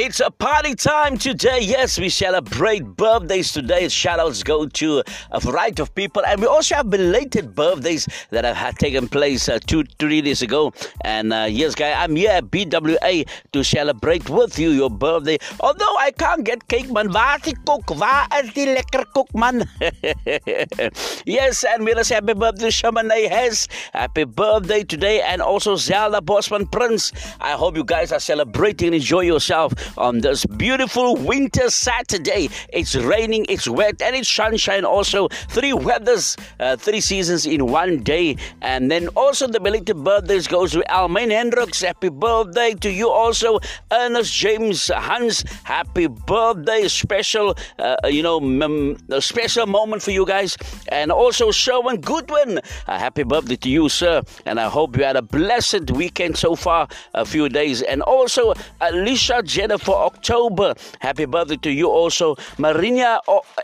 It's a party time today. Yes, we celebrate birthdays today. Shout outs go to a variety of people. And we also have belated birthdays that have taken place uh, two, three days ago. And uh, yes, guy, I'm here at BWA to celebrate with you your birthday. Although I can't get cake, man. Waar is koek? Waar is die lekker cook, man? yes, and we say happy birthday Shamanay Hess. Happy birthday today. And also Zelda Bosman Prince. I hope you guys are celebrating and enjoy yourself on this beautiful winter Saturday. It's raining, it's wet, and it's sunshine also. Three weathers, uh, three seasons in one day. And then also the belated birthdays goes to Almain Hendricks. Happy birthday to you also. Ernest James Hans, happy birthday. Special, uh, you know, mem- a special moment for you guys. And also Sherwin Goodwin, happy birthday to you, sir. And I hope you had a blessed weekend so far, a few days. And also Alicia Jennifer October. Happy birthday to you also. Marina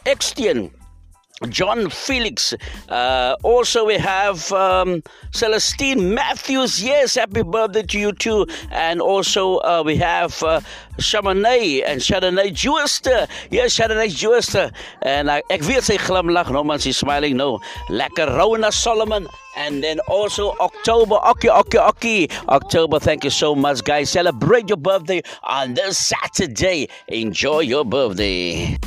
Extian. John Felix. Uh, also, we have um, Celestine Matthews. Yes, happy birthday to you too. And also, uh, we have uh, and Chardonnay Jooster. Yes, Chardonnay Jooster. En uh, ek weet sy glimlag, no man, she's smiling. No, lekker Rona Solomon. And then also October, Oki, Oki, Oki. October, thank you so much, guys. Celebrate your birthday on this Saturday. Enjoy your birthday.